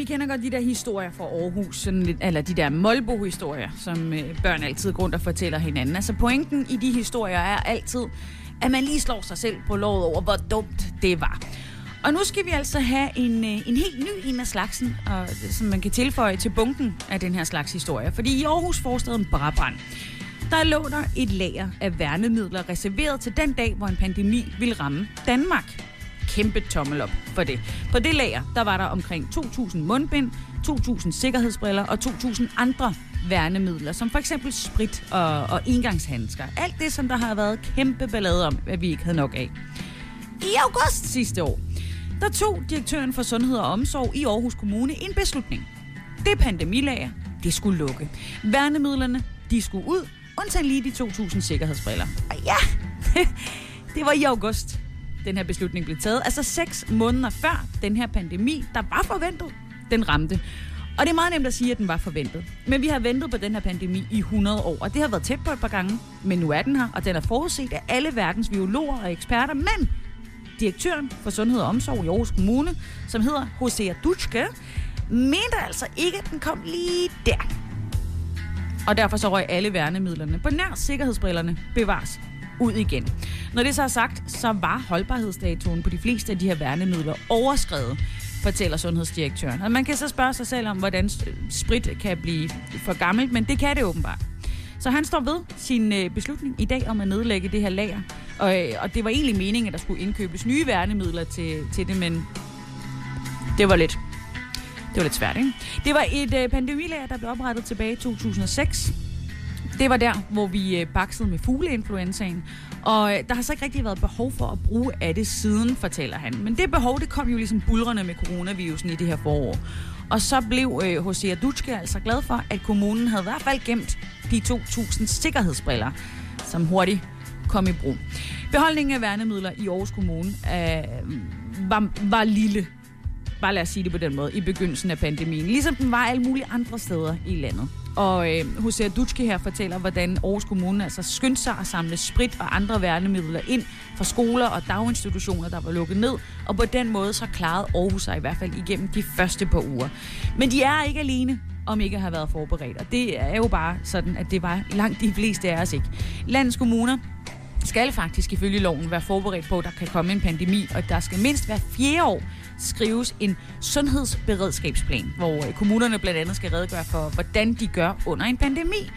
Vi kender godt de der historier fra Aarhus, sådan lidt, eller de der Molbo-historier, som øh, børn altid går rundt og fortæller hinanden. Altså pointen i de historier er altid, at man lige slår sig selv på låret over, hvor dumt det var. Og nu skal vi altså have en, øh, en helt ny en af slagsen, og, som man kan tilføje til bunken af den her slags historie. Fordi i Aarhus forstaden Brabrand, der lå der et lager af værnemidler reserveret til den dag, hvor en pandemi ville ramme Danmark. Kæmpe tommel op for det. På det lager, der var der omkring 2.000 mundbind, 2.000 sikkerhedsbriller og 2.000 andre værnemidler, som for eksempel sprit og, og engangshandsker. Alt det, som der har været kæmpe ballade om, at vi ikke havde nok af. I august sidste år, der tog direktøren for Sundhed og Omsorg i Aarhus Kommune en beslutning. Det pandemilager, det skulle lukke. Værnemidlerne, de skulle ud, undtagen lige de 2.000 sikkerhedsbriller. Og ja, det var i august, den her beslutning blev taget. Altså seks måneder før den her pandemi, der var forventet, den ramte. Og det er meget nemt at sige, at den var forventet. Men vi har ventet på den her pandemi i 100 år, og det har været tæt på et par gange. Men nu er den her, og den er forudset af alle verdens biologer og eksperter. Men direktøren for Sundhed og Omsorg i Aarhus Kommune, som hedder Hosea Dutschke, mente altså ikke, at den kom lige der. Og derfor så røg alle værnemidlerne på nær sikkerhedsbrillerne bevares ud igen. Når det så er sagt, så var holdbarhedsdatoen på de fleste af de her værnemidler overskrevet, fortæller sundhedsdirektøren. Og man kan så spørge sig selv om, hvordan sprit kan blive for gammelt, men det kan det åbenbart. Så han står ved sin øh, beslutning i dag om at nedlægge det her lager. Og, øh, og det var egentlig meningen, at der skulle indkøbes nye værnemidler til, til det, men det var lidt, det var lidt svært, ikke? Det var et øh, pandemilager, der blev oprettet tilbage i 2006. Det var der, hvor vi øh, baksede med fugleinfluenzaen, og øh, der har så ikke rigtig været behov for at bruge af det siden, fortæller han. Men det behov, det kom jo ligesom bulrende med coronavirusen i det her forår. Og så blev øh, Hosea Dutschke altså glad for, at kommunen havde i hvert fald gemt de 2.000 sikkerhedsbriller, som hurtigt kom i brug. Beholdningen af værnemidler i Aarhus Kommune øh, var, var lille, bare lad os sige det på den måde, i begyndelsen af pandemien. Ligesom den var alle mulige andre steder i landet. Og øh, Hosea Dutschke her fortæller, hvordan Aarhus Kommune altså skyndte sig at samle sprit og andre værnemidler ind fra skoler og daginstitutioner, der var lukket ned. Og på den måde så klarede Aarhus sig i hvert fald igennem de første par uger. Men de er ikke alene om ikke at have været forberedt. Og det er jo bare sådan, at det var langt de fleste af os ikke. Landets kommuner skal faktisk ifølge loven være forberedt på, at der kan komme en pandemi, og der skal mindst hver fjerde år skrives en sundhedsberedskabsplan, hvor øh, kommunerne blandt andet skal redegøre for, hvordan de gør under en pandemi.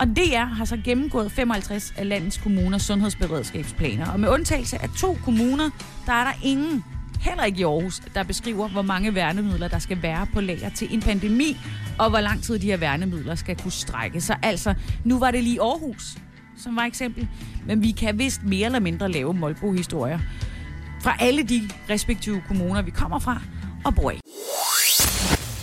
Og DR har så gennemgået 55 af landets kommuners sundhedsberedskabsplaner. Og med undtagelse af to kommuner, der er der ingen, heller ikke i Aarhus, der beskriver, hvor mange værnemidler, der skal være på lager til en pandemi, og hvor lang tid de her værnemidler skal kunne strække sig. Altså, nu var det lige Aarhus, som var eksempel. Men vi kan vist mere eller mindre lave Molbo-historier fra alle de respektive kommuner, vi kommer fra og bor i.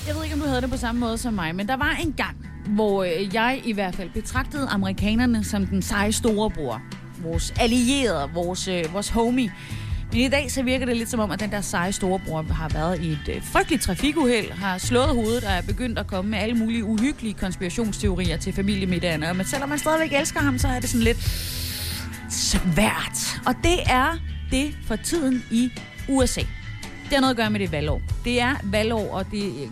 Jeg ved ikke, om du havde det på samme måde som mig, men der var en gang, hvor øh, jeg i hvert fald betragtede amerikanerne som den seje storebror. Vores allierede, vores, øh, vores homie. Men i dag så virker det lidt som om, at den der seje storebror har været i et øh, frygteligt trafikuheld, har slået hovedet og er begyndt at komme med alle mulige uhyggelige konspirationsteorier til familiemiddagerne. Men selvom man stadigvæk elsker ham, så er det sådan lidt svært. Og det er det for tiden i USA. Det har noget at gøre med det valgår. Det er valgår, og det,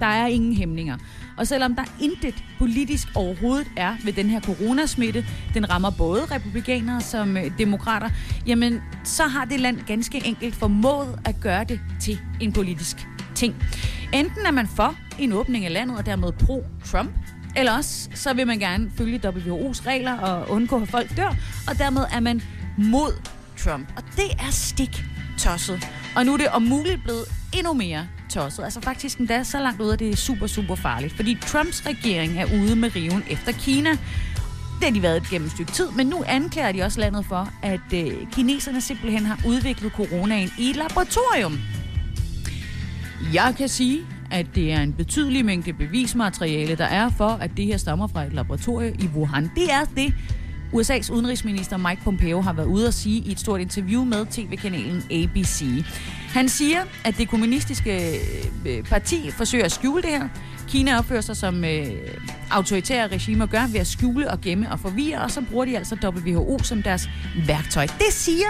der er ingen hæmninger. Og selvom der intet politisk overhovedet er ved den her coronasmitte, den rammer både republikanere som øh, demokrater, jamen så har det land ganske enkelt formået at gøre det til en politisk ting. Enten er man for en åbning af landet og dermed pro-Trump, eller også så vil man gerne følge WHO's regler og undgå, at folk dør, og dermed er man mod Trump. Og det er stik tosset. Og nu er det om muligt blevet endnu mere tosset. Altså faktisk endda så langt ud, at det er super, super farligt. Fordi Trumps regering er ude med riven efter Kina. Det har de været gennem et stykke tid, men nu anklager de også landet for, at øh, kineserne simpelthen har udviklet coronaen i et laboratorium. Jeg kan sige, at det er en betydelig mængde bevismateriale, der er for, at det her stammer fra et laboratorium i Wuhan. Det er det, USA's udenrigsminister Mike Pompeo har været ude at sige i et stort interview med tv-kanalen ABC. Han siger, at det kommunistiske øh, parti forsøger at skjule det her. Kina opfører sig som øh, autoritære regimer gør ved at skjule og gemme og forvirre, og så bruger de altså WHO som deres værktøj. Det siger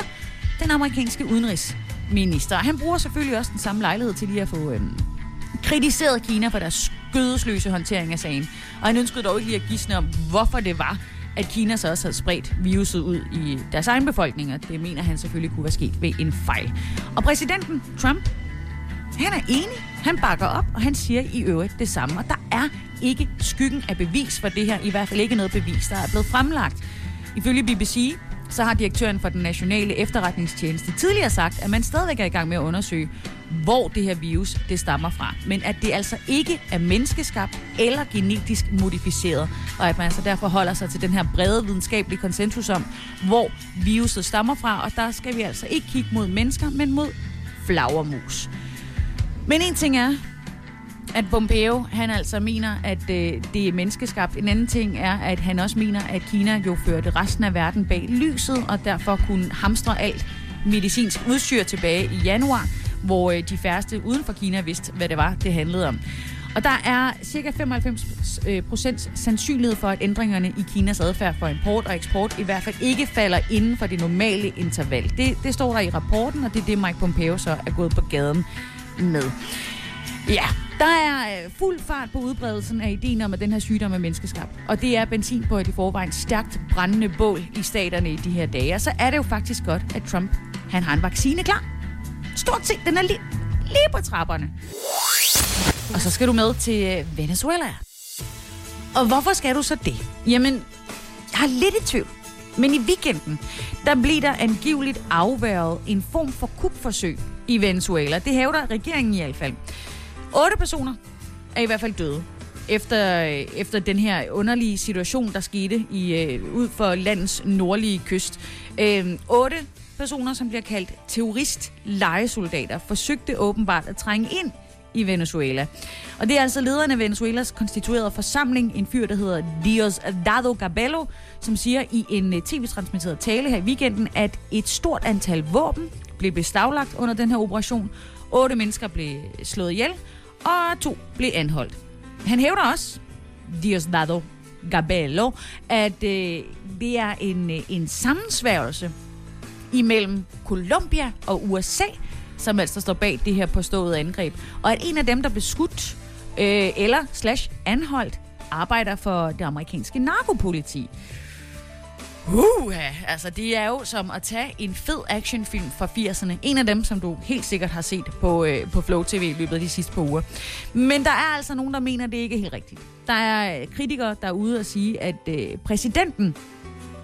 den amerikanske udenrigsminister. Han bruger selvfølgelig også den samme lejlighed til lige at få øh, kritiseret Kina for deres skødesløse håndtering af sagen. Og han ønskede dog ikke lige at gisne om, hvorfor det var, at Kina så også havde spredt viruset ud i deres egen befolkning, og det mener han selvfølgelig kunne være sket ved en fejl. Og præsidenten Trump, han er enig, han bakker op, og han siger i øvrigt det samme. Og der er ikke skyggen af bevis for det her, i hvert fald ikke noget bevis, der er blevet fremlagt. Ifølge BBC så har direktøren for den nationale efterretningstjeneste tidligere sagt, at man stadigvæk er i gang med at undersøge, hvor det her virus det stammer fra. Men at det altså ikke er menneskeskabt eller genetisk modificeret, og at man altså derfor holder sig til den her brede videnskabelige konsensus om, hvor viruset stammer fra, og der skal vi altså ikke kigge mod mennesker, men mod flagermus. Men en ting er, at Pompeo, han altså mener, at øh, det er menneskeskabt. En anden ting er, at han også mener, at Kina jo førte resten af verden bag lyset, og derfor kunne hamstre alt medicinsk udstyr tilbage i januar, hvor øh, de færreste uden for Kina vidste, hvad det var, det handlede om. Og der er cirka 95% øh, sandsynlighed for, at ændringerne i Kinas adfærd for import og eksport i hvert fald ikke falder inden for det normale interval. Det, det står der i rapporten, og det er det, Mike Pompeo så er gået på gaden med. Ja, der er øh, fuld fart på udbredelsen af ideen om, at den her sygdom er menneskeskabt. Og det er benzin på et i forvejen stærkt brændende bål i staterne i de her dage. Og så er det jo faktisk godt, at Trump han har en vaccine klar. Stort set, den er lige, lige på trapperne. Og så skal du med til øh, Venezuela. Og hvorfor skal du så det? Jamen, jeg har lidt i tvivl. Men i weekenden, der bliver der angiveligt afværget en form for kupforsøg i Venezuela. Det hævder regeringen i hvert fald. Otte personer er i hvert fald døde efter, øh, efter den her underlige situation, der skete i, øh, ud for landets nordlige kyst. Øh, otte personer, som bliver kaldt terrorist-lejesoldater, forsøgte åbenbart at trænge ind i Venezuela. Og det er altså lederen af Venezuelas konstituerede forsamling, en fyr, der hedder Diosdado Gabello, som siger i en øh, tv-transmitteret tale her i weekenden, at et stort antal våben blev beslaglagt under den her operation. Otte mennesker blev slået ihjel, og to blev anholdt. Han hævder også, Diosdado Gabello, at øh, det er en, øh, en sammensværgelse imellem Colombia og USA, som altså står bag det her påståede angreb. Og at en af dem, der blev skudt øh, eller slash anholdt, arbejder for det amerikanske narkopoliti. Uh, altså det er jo som at tage en fed actionfilm fra 80'erne. En af dem, som du helt sikkert har set på, øh, på Flow TV i løbet af de sidste par uger. Men der er altså nogen, der mener, at det ikke er helt rigtigt. Der er kritikere, der er ude og sige, at øh, præsidenten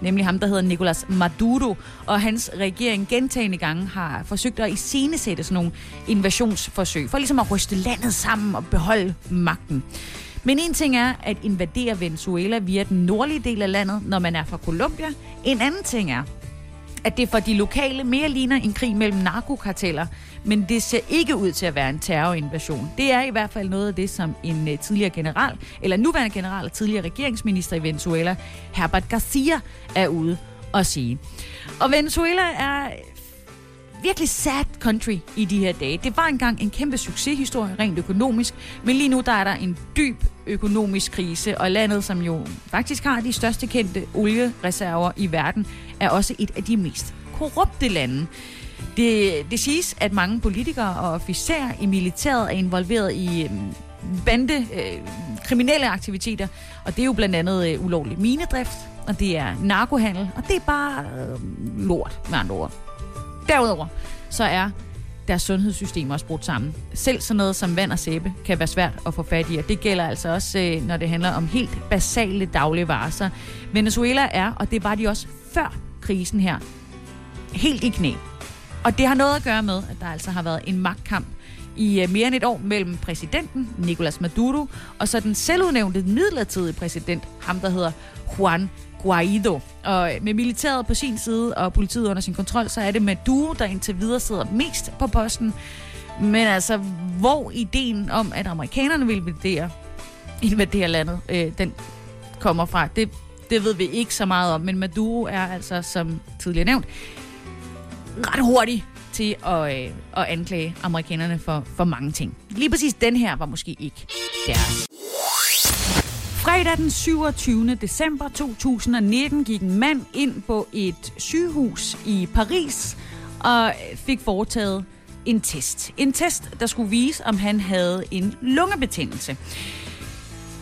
nemlig ham, der hedder Nicolas Maduro, og hans regering gentagende gange har forsøgt at iscenesætte sådan nogle invasionsforsøg, for ligesom at ryste landet sammen og beholde magten. Men en ting er at invadere Venezuela via den nordlige del af landet, når man er fra Colombia. En anden ting er, at det for de lokale mere ligner en krig mellem narkokarteller, men det ser ikke ud til at være en terrorinvasion. Det er i hvert fald noget af det, som en øh, tidligere general, eller nuværende general og tidligere regeringsminister i Venezuela, Herbert Garcia, er ude og sige. Og Venezuela er virkelig sad country i de her dage. Det var engang en kæmpe succeshistorie rent økonomisk, men lige nu der er der en dyb økonomisk krise, og landet, som jo faktisk har de største kendte oliereserver i verden, er også et af de mest korrupte lande. Det, det siges, at mange politikere og officerer i militæret er involveret i øh, bande, øh, kriminelle aktiviteter, og det er jo blandt andet øh, ulovlig minedrift, og det er narkohandel, og det er bare øh, lort, med andre ord. Derudover så er deres sundhedssystem også brudt sammen. Selv sådan noget som vand og sæbe kan være svært at få fat i, og det gælder altså også, øh, når det handler om helt basale dagligvarer. Så Venezuela er, og det var de også før krisen her, helt i knæ. Og det har noget at gøre med, at der altså har været en magtkamp i øh, mere end et år mellem præsidenten, Nicolas Maduro, og så den selvudnævnte midlertidige præsident, ham der hedder Juan Guaido. Og øh, med militæret på sin side og politiet under sin kontrol, så er det Maduro, der indtil videre sidder mest på posten. Men altså, hvor ideen om, at amerikanerne vil invadere, invadere landet, øh, den kommer fra, det, det ved vi ikke så meget om. Men Maduro er altså, som tidligere nævnt, ret hurtig til at, øh, at anklage amerikanerne for, for mange ting. Lige præcis den her var måske ikke deres. Fredag den 27. december 2019 gik en mand ind på et sygehus i Paris og fik foretaget en test. En test, der skulle vise, om han havde en lungebetændelse.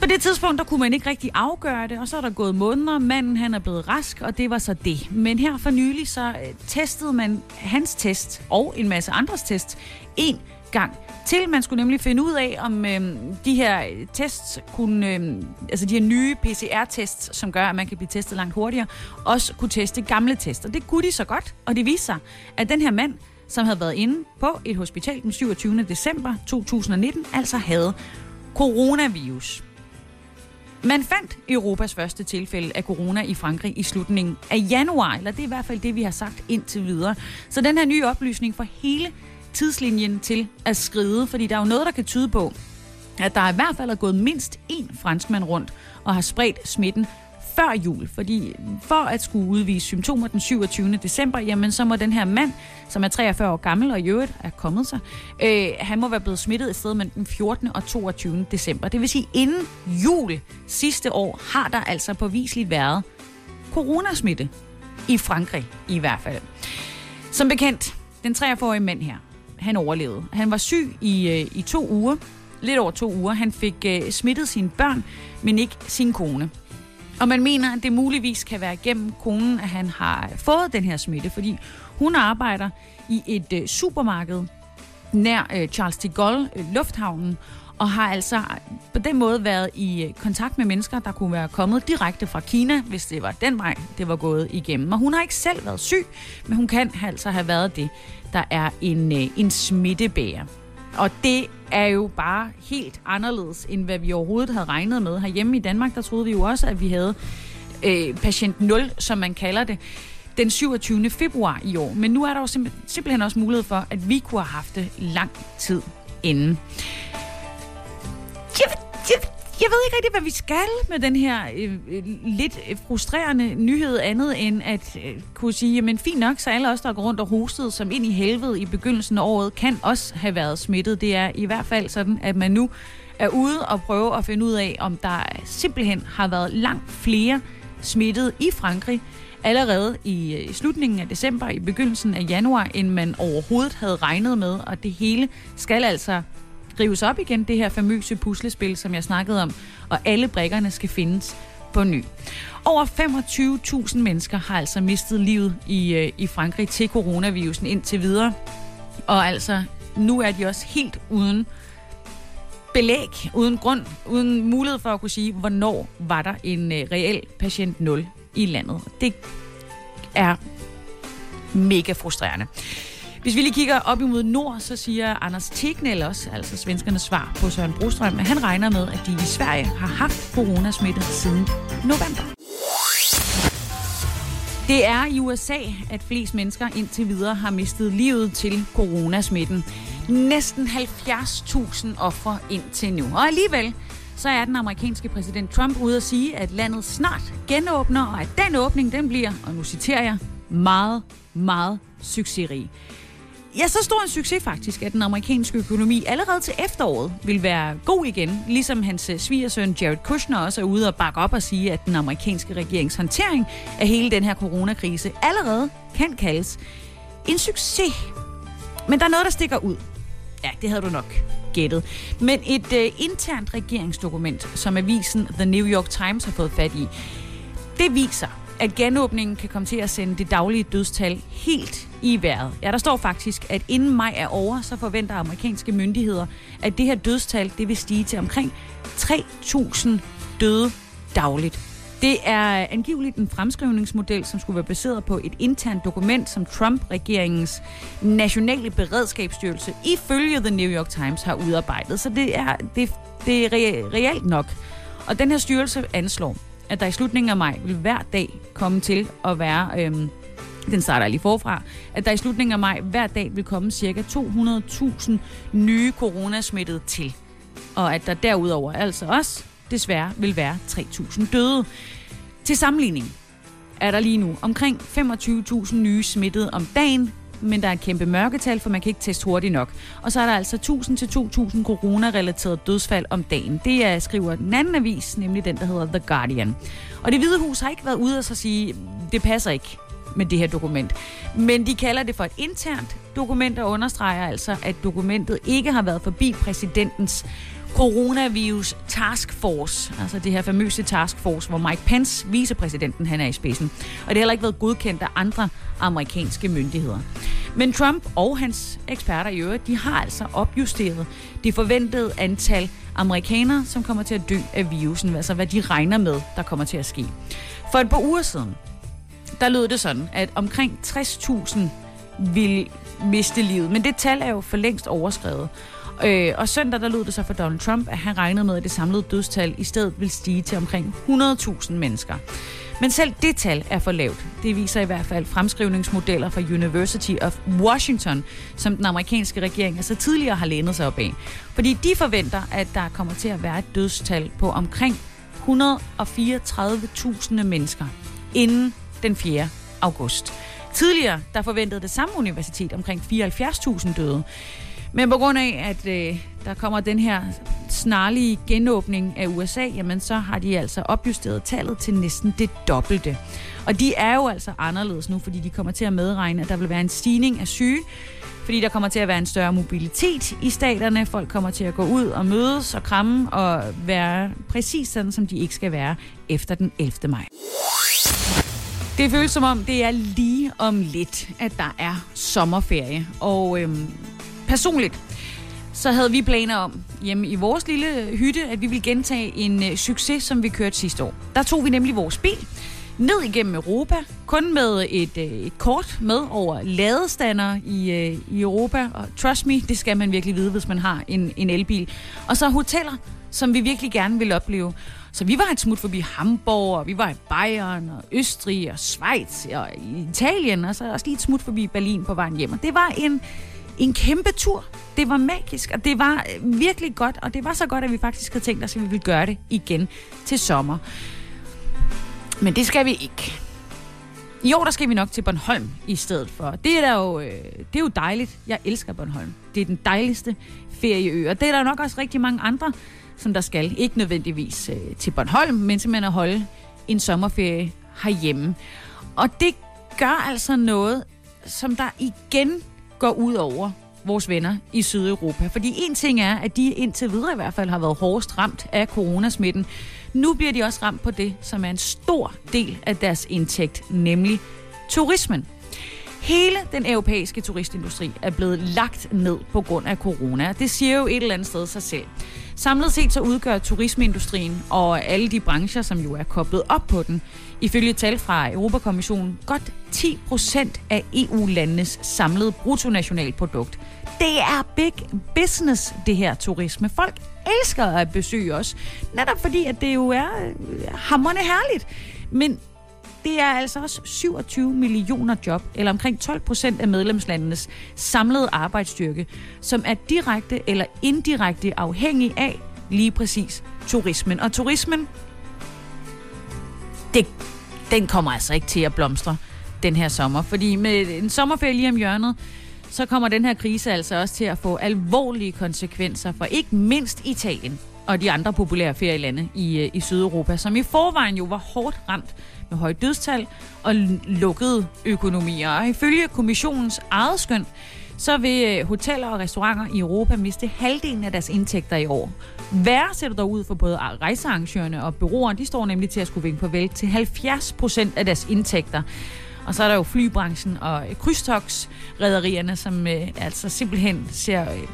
På det tidspunkt, der kunne man ikke rigtig afgøre det, og så er der gået måneder. Manden han er blevet rask, og det var så det. Men her for nylig, så øh, testede man hans test og en masse andres test en gang til. Man skulle nemlig finde ud af, om øh, de her tests kunne, øh, altså de her nye PCR-tests, som gør, at man kan blive testet langt hurtigere, også kunne teste gamle tester. Det kunne de så godt, og det viste sig, at den her mand, som havde været inde på et hospital den 27. december 2019, altså havde coronavirus. Man fandt Europas første tilfælde af corona i Frankrig i slutningen af januar, eller det er i hvert fald det, vi har sagt indtil videre. Så den her nye oplysning får hele tidslinjen til at skride, fordi der er jo noget, der kan tyde på, at der i hvert fald er gået mindst én franskmand rundt og har spredt smitten før jul, fordi for at skulle udvise symptomer den 27. december, jamen så må den her mand, som er 43 år gammel og i øvrigt er kommet sig, øh, han må være blevet smittet et sted mellem den 14. og 22. december. Det vil sige, inden jul sidste år har der altså påviseligt været coronasmitte i Frankrig i hvert fald. Som bekendt, den 43-årige mand her, han overlevede. Han var syg i, øh, i to uger, lidt over to uger. Han fik øh, smittet sine børn, men ikke sin kone. Og man mener, at det muligvis kan være gennem konen, at han har fået den her smitte, fordi hun arbejder i et øh, supermarked nær øh, Charles de Gaulle, øh, lufthavnen, og har altså øh, på den måde været i øh, kontakt med mennesker, der kunne være kommet direkte fra Kina, hvis det var den vej, det var gået igennem. Og hun har ikke selv været syg, men hun kan altså have været det, der er en, øh, en smittebærer. Og det er jo bare helt anderledes, end hvad vi overhovedet havde regnet med. Herhjemme i Danmark, der troede vi jo også, at vi havde øh, patient 0, som man kalder det, den 27. februar i år. Men nu er der jo simp- simpelthen også mulighed for, at vi kunne have haft det lang tid inden. Jeg, jeg, jeg ved ikke rigtig, hvad vi skal med den her øh, øh lidt øh, frustrerende nyhed andet end at øh, kunne sige, men fint nok, så alle os, der går rundt og hostet som ind i helvede i begyndelsen af året, kan også have været smittet. Det er i hvert fald sådan, at man nu er ude og prøve at finde ud af, om der simpelthen har været langt flere smittet i Frankrig allerede i, øh, i slutningen af december, i begyndelsen af januar, end man overhovedet havde regnet med, og det hele skal altså rives op igen, det her famøse puslespil, som jeg snakkede om, og alle brikkerne skal findes på ny. Over 25.000 mennesker har altså mistet livet i, øh, i Frankrig til coronavirusen indtil videre, og altså nu er de også helt uden belæg, uden grund, uden mulighed for at kunne sige, hvornår var der en øh, reel patient 0 i landet. Det er mega frustrerende. Hvis vi lige kigger op imod nord, så siger Anders Tegnell også, altså svenskernes svar på Søren Brostrøm, at han regner med, at de i Sverige har haft coronasmitte siden november. Det er i USA, at flest mennesker indtil videre har mistet livet til coronasmitten. Næsten 70.000 ofre indtil nu. Og alligevel, så er den amerikanske præsident Trump ude at sige, at landet snart genåbner, og at den åbning, den bliver, og nu citerer jeg, meget, meget succesrig. Ja, så stor en succes faktisk, at den amerikanske økonomi allerede til efteråret vil være god igen, ligesom hans øh, svigersøn Jared Kushner også er ude og bakke op og sige, at den amerikanske regerings håndtering af hele den her coronakrise allerede kan kaldes en succes. Men der er noget, der stikker ud. Ja, det havde du nok gættet. Men et øh, internt regeringsdokument, som avisen The New York Times har fået fat i, det viser, at genåbningen kan komme til at sende det daglige dødstal helt i vejret. Ja, der står faktisk, at inden maj er over, så forventer amerikanske myndigheder, at det her dødstal det vil stige til omkring 3.000 døde dagligt. Det er angiveligt en fremskrivningsmodel, som skulle være baseret på et internt dokument, som Trump-regeringens nationale beredskabsstyrelse ifølge The New York Times har udarbejdet. Så det er, det, det er reelt nok. Og den her styrelse anslår, at der i slutningen af maj vil hver dag komme til at være øhm, den starter lige forfra, at der i slutningen af maj hver dag vil komme ca. 200.000 nye coronasmittede til. Og at der derudover altså også desværre vil være 3.000 døde. Til sammenligning er der lige nu omkring 25.000 nye smittede om dagen, men der er et kæmpe mørketal, for man kan ikke teste hurtigt nok. Og så er der altså 1000 til 2000 corona-relaterede dødsfald om dagen. Det er, skriver den anden avis, nemlig den, der hedder The Guardian. Og det Hvide Hus har ikke været ude og så sige, det passer ikke med det her dokument. Men de kalder det for et internt dokument og understreger altså, at dokumentet ikke har været forbi præsidentens coronavirus task force, altså det her famøse task force, hvor Mike Pence, vicepræsidenten, han er i spidsen. Og det har heller ikke været godkendt af andre amerikanske myndigheder. Men Trump og hans eksperter i øvrigt, de har altså opjusteret det forventede antal amerikanere, som kommer til at dø af virusen, altså hvad de regner med, der kommer til at ske. For et par uger siden, der lød det sådan, at omkring 60.000 vil miste livet. Men det tal er jo for længst overskrevet. Øh, og søndag der lød det så for Donald Trump, at han regnede med, at det samlede dødstal i stedet vil stige til omkring 100.000 mennesker. Men selv det tal er for lavt. Det viser i hvert fald fremskrivningsmodeller fra University of Washington, som den amerikanske regering altså tidligere har lænet sig op af. Fordi de forventer, at der kommer til at være et dødstal på omkring 134.000 mennesker inden den 4. august. Tidligere der forventede det samme universitet omkring 74.000 døde. Men på grund af, at øh, der kommer den her snarlige genåbning af USA, jamen så har de altså opjusteret tallet til næsten det dobbelte. Og de er jo altså anderledes nu, fordi de kommer til at medregne, at der vil være en stigning af syge, fordi der kommer til at være en større mobilitet i staterne. Folk kommer til at gå ud og mødes og kramme og være præcis sådan, som de ikke skal være efter den 11. maj. Det føles som om, det er lige om lidt, at der er sommerferie. Og øhm, personligt, så havde vi planer om hjemme i vores lille hytte, at vi ville gentage en øh, succes, som vi kørte sidste år. Der tog vi nemlig vores bil ned igennem Europa, kun med et, øh, et kort med over ladestander i, øh, i Europa. Og trust me, det skal man virkelig vide, hvis man har en, en elbil. Og så hoteller, som vi virkelig gerne vil opleve. Så vi var et smut forbi Hamburg, og vi var i Bayern, og Østrig, og Schweiz, og Italien, og så også lige et smut forbi Berlin på vejen hjem. Og det var en, en kæmpe tur. Det var magisk, og det var øh, virkelig godt, og det var så godt, at vi faktisk havde tænkt os, at vi ville gøre det igen til sommer. Men det skal vi ikke. I år der skal vi nok til Bornholm i stedet for. Det er, der jo, øh, det er jo dejligt. Jeg elsker Bornholm. Det er den dejligste ferieø, og det er der nok også rigtig mange andre, som der skal. Ikke nødvendigvis øh, til Bornholm, men simpelthen at holde en sommerferie herhjemme. Og det gør altså noget, som der igen går ud over vores venner i Sydeuropa. Fordi en ting er, at de indtil videre i hvert fald har været hårdest ramt af coronasmitten. Nu bliver de også ramt på det, som er en stor del af deres indtægt, nemlig turismen. Hele den europæiske turistindustri er blevet lagt ned på grund af corona. Det siger jo et eller andet sted sig selv. Samlet set så udgør turismeindustrien og alle de brancher, som jo er koblet op på den, ifølge tal fra Europakommissionen, godt 10 procent af EU-landenes samlede bruttonationalprodukt. Det er big business, det her turisme. Folk elsker at besøge os, netop fordi, at det jo er øh, hammerne herligt. Men det er altså også 27 millioner job, eller omkring 12 procent af medlemslandenes samlede arbejdsstyrke, som er direkte eller indirekte afhængig af lige præcis turismen. Og turismen, det, den kommer altså ikke til at blomstre den her sommer, fordi med en sommerferie lige om hjørnet, så kommer den her krise altså også til at få alvorlige konsekvenser for ikke mindst Italien og de andre populære ferielande i, øh, i Sydeuropa, som i forvejen jo var hårdt ramt med høje dødstal og lukkede økonomier. Og ifølge kommissionens eget skøn, så vil øh, hoteller og restauranter i Europa miste halvdelen af deres indtægter i år. Værre ser dog ud for både rejsearrangørerne og byråerne. De står nemlig til at skulle vinke farvel til 70 procent af deres indtægter. Og så er der jo flybranchen og krydstogsrederierne, som øh, altså simpelthen ser øh,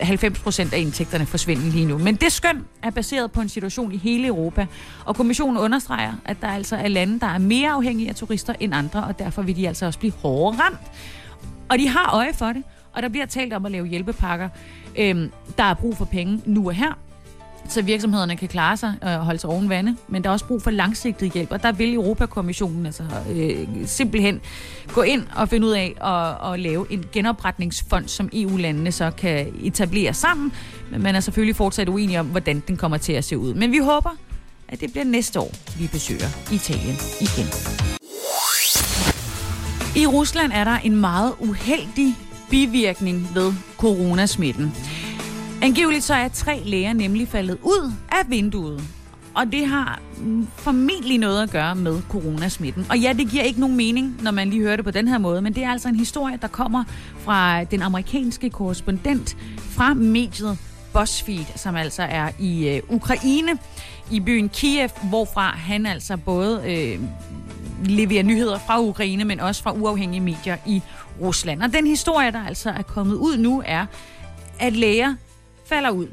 90 procent af indtægterne forsvinde lige nu. Men det skøn er baseret på en situation i hele Europa, og kommissionen understreger, at der altså er lande, der er mere afhængige af turister end andre, og derfor vil de altså også blive hårdere ramt. Og de har øje for det, og der bliver talt om at lave hjælpepakker. Øhm, der er brug for penge nu og her, så virksomhederne kan klare sig og holde sig oven vande, men der er også brug for langsigtet hjælp, og der vil Europakommissionen altså øh, simpelthen gå ind og finde ud af at, at lave en genopretningsfond, som EU-landene så kan etablere sammen, men man er selvfølgelig fortsat uenig om, hvordan den kommer til at se ud. Men vi håber, at det bliver næste år, vi besøger Italien igen. I Rusland er der en meget uheldig bivirkning ved coronasmitten. Angiveligt så er tre læger nemlig faldet ud af vinduet. Og det har mm, formentlig noget at gøre med coronasmitten. Og ja, det giver ikke nogen mening, når man lige hører det på den her måde, men det er altså en historie, der kommer fra den amerikanske korrespondent fra mediet BuzzFeed, som altså er i øh, Ukraine, i byen Kiev, hvorfra han altså både øh, leverer nyheder fra Ukraine, men også fra uafhængige medier i Rusland. Og den historie, der altså er kommet ud nu, er, at læger falder ud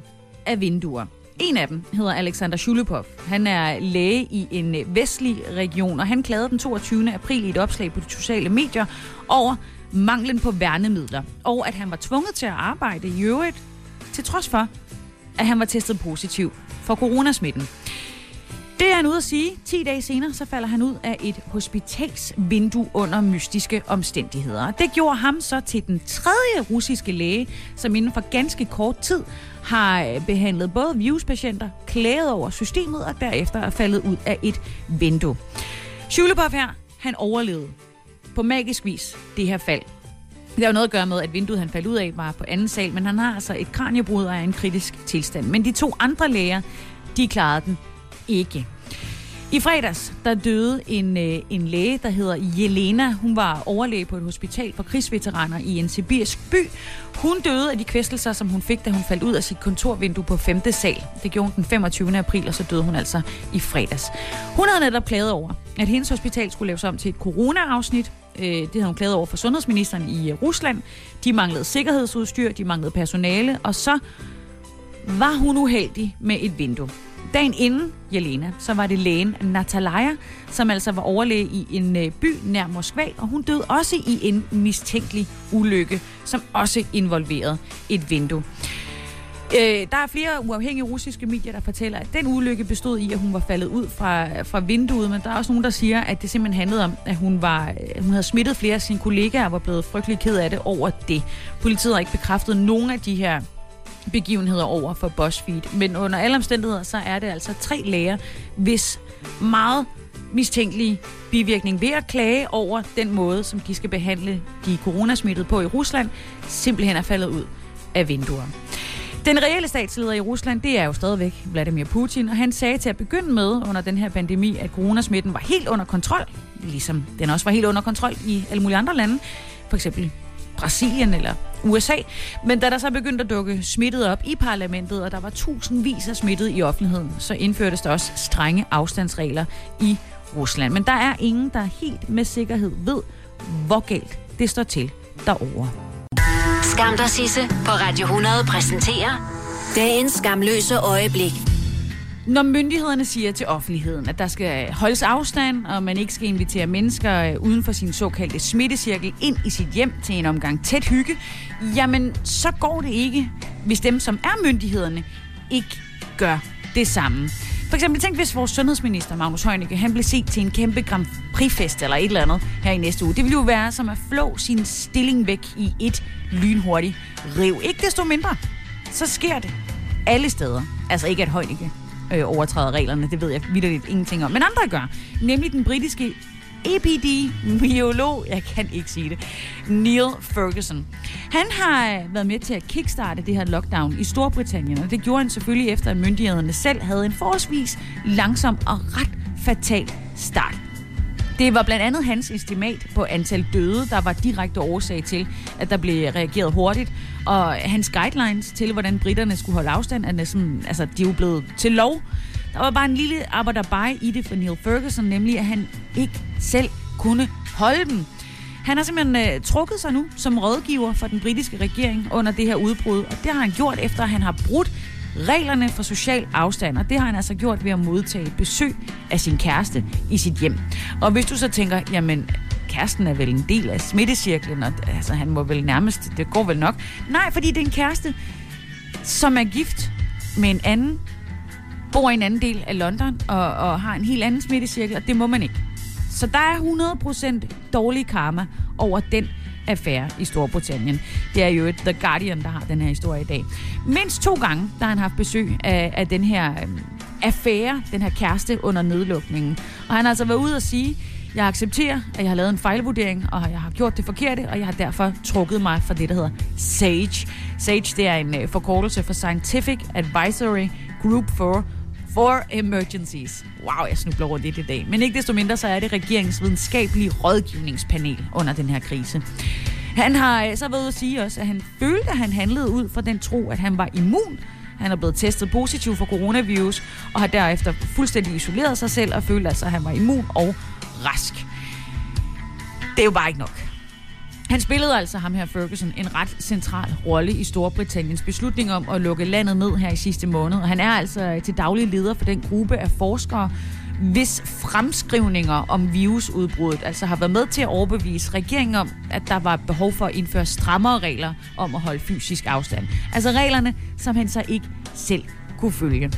af vinduer. En af dem hedder Alexander Shulupov. Han er læge i en øh, vestlig region, og han klagede den 22. april i et opslag på de sociale medier over manglen på værnemidler, og at han var tvunget til at arbejde i øvrigt, til trods for, at han var testet positiv for coronasmitten. Det er han ude at sige. 10 dage senere, så falder han ud af et hospitalsvindue under mystiske omstændigheder. Det gjorde ham så til den tredje russiske læge, som inden for ganske kort tid har øh, behandlet både viruspatienter, klaget over systemet og derefter er faldet ud af et vindue. Shulebov her, han overlevede på magisk vis det her fald. Det har jo noget at gøre med, at vinduet, han faldt ud af, var på anden sal, men han har altså et kraniebrud og er i en kritisk tilstand. Men de to andre læger, de klarede den ikke. I fredags, der døde en, øh, en læge, der hedder Jelena. Hun var overlæge på et hospital for krigsveteraner i en sibirisk by. Hun døde af de kvæstelser, som hun fik, da hun faldt ud af sit kontorvindue på 5. sal. Det gjorde hun den 25. april, og så døde hun altså i fredags. Hun havde netop klaget over, at hendes hospital skulle laves om til et corona-afsnit. Øh, det havde hun klaget over for sundhedsministeren i øh, Rusland. De manglede sikkerhedsudstyr, de manglede personale, og så var hun uheldig med et vindue. Dagen inden Jelena, så var det lægen Natalaya, som altså var overlæge i en øh, by nær Moskva, og hun døde også i en mistænkelig ulykke, som også involverede et vindue. Øh, der er flere uafhængige russiske medier, der fortæller, at den ulykke bestod i, at hun var faldet ud fra, fra vinduet, men der er også nogen, der siger, at det simpelthen handlede om, at hun, var, øh, hun havde smittet flere af sine kollegaer og var blevet frygtelig ked af det over det. Politiet har ikke bekræftet nogen af de her begivenheder over for BuzzFeed. Men under alle omstændigheder, så er det altså tre læger, hvis meget mistænkelige bivirkning ved at klage over den måde, som de skal behandle de coronasmittede på i Rusland, simpelthen er faldet ud af vinduer. Den reelle statsleder i Rusland, det er jo stadigvæk Vladimir Putin, og han sagde til at begynde med under den her pandemi, at coronasmitten var helt under kontrol, ligesom den også var helt under kontrol i alle mulige andre lande, for eksempel Brasilien eller USA. Men da der så begyndte at dukke smittet op i parlamentet, og der var tusindvis af smittet i offentligheden, så indførtes der også strenge afstandsregler i Rusland. Men der er ingen, der helt med sikkerhed ved, hvor galt det står til derovre. Skam der Sisse på Radio 100 præsenterer dagens skamløse øjeblik. Når myndighederne siger til offentligheden, at der skal holdes afstand, og man ikke skal invitere mennesker øh, uden for sin såkaldte smittecirkel ind i sit hjem til en omgang tæt hygge, jamen så går det ikke, hvis dem, som er myndighederne, ikke gør det samme. For eksempel tænk, hvis vores sundhedsminister, Magnus Heunicke, han blev set til en kæmpe Grand Prix-fest eller et eller andet her i næste uge. Det ville jo være som at flå sin stilling væk i et lynhurtigt rev. Ikke desto mindre, så sker det alle steder. Altså ikke at Heunicke øh, overtræder reglerne. Det ved jeg vidderligt ingenting om. Men andre gør. Nemlig den britiske epidemiolog, jeg kan ikke sige det, Neil Ferguson. Han har øh, været med til at kickstarte det her lockdown i Storbritannien, og det gjorde han selvfølgelig efter, at myndighederne selv havde en forholdsvis langsom og ret fatal start. Det var blandt andet hans estimat på antal døde, der var direkte årsag til, at der blev reageret hurtigt. Og hans guidelines til, hvordan britterne skulle holde afstand, er næsten, altså, de er jo blevet til lov. Der var bare en lille arbejderbej i det for Neil Ferguson, nemlig at han ikke selv kunne holde dem. Han har simpelthen øh, trukket sig nu som rådgiver for den britiske regering under det her udbrud, og det har han gjort efter, at han har brudt reglerne for social afstand, og det har han altså gjort ved at modtage besøg af sin kæreste i sit hjem. Og hvis du så tænker, jamen kæresten er vel en del af smittecirklen, og altså, han må vel nærmest, det går vel nok. Nej, fordi det er en kæreste, som er gift med en anden bor i en anden del af London og, og har en helt anden smittecirkel, og det må man ikke. Så der er 100% dårlig karma over den affære i Storbritannien. Det er jo et The Guardian, der har den her historie i dag. Mindst to gange, der har han haft besøg af, af den her øh, affære, den her kæreste under nedlukningen. Og han har altså været ude og sige, jeg accepterer, at jeg har lavet en fejlvurdering, og jeg har gjort det forkerte, og jeg har derfor trukket mig fra det, der hedder SAGE. SAGE, det er en øh, forkortelse for Scientific Advisory Group for for Emergencies. Wow, jeg snubler rundt det i dag. Men ikke desto mindre, så er det regeringens videnskabelige rådgivningspanel under den her krise. Han har øh, så været at sige også, at han følte, at han handlede ud fra den tro, at han var immun. Han er blevet testet positiv for coronavirus, og har derefter fuldstændig isoleret sig selv og følte altså, at han var immun og rask. Det er jo bare ikke nok. Han spillede altså ham her Ferguson en ret central rolle i Storbritanniens beslutning om at lukke landet ned her i sidste måned. Og han er altså til daglig leder for den gruppe af forskere, hvis fremskrivninger om virusudbruddet altså har været med til at overbevise regeringen om, at der var behov for at indføre strammere regler om at holde fysisk afstand. Altså reglerne, som han så ikke selv kunne følge.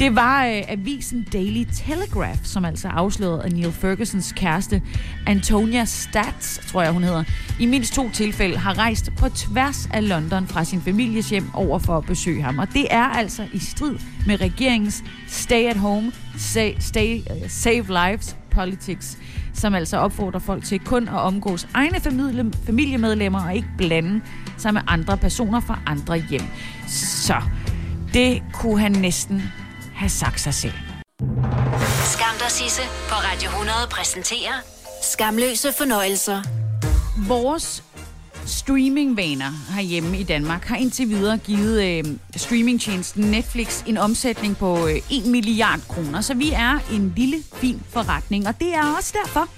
Det var øh, avisen Daily Telegraph, som altså afslørede, at Neil Fergusons kæreste, Antonia Stats, tror jeg hun hedder, i mindst to tilfælde har rejst på tværs af London fra sin families hjem over for at besøge ham. Og det er altså i strid med regeringens stay at home, stay, stay, uh, save lives politics, som altså opfordrer folk til kun at omgås egne familie, familiemedlemmer og ikke blande sig med andre personer fra andre hjem. Så det kunne han næsten have sagt sig selv. Skam dig, Sisse, på Radio 100 præsenterer Skamløse fornøjelser. Vores streamingvaner herhjemme i Danmark har indtil videre givet øh, streamingtjenesten Netflix en omsætning på øh, 1 milliard kroner. Så vi er en lille, fin forretning, og det er også derfor,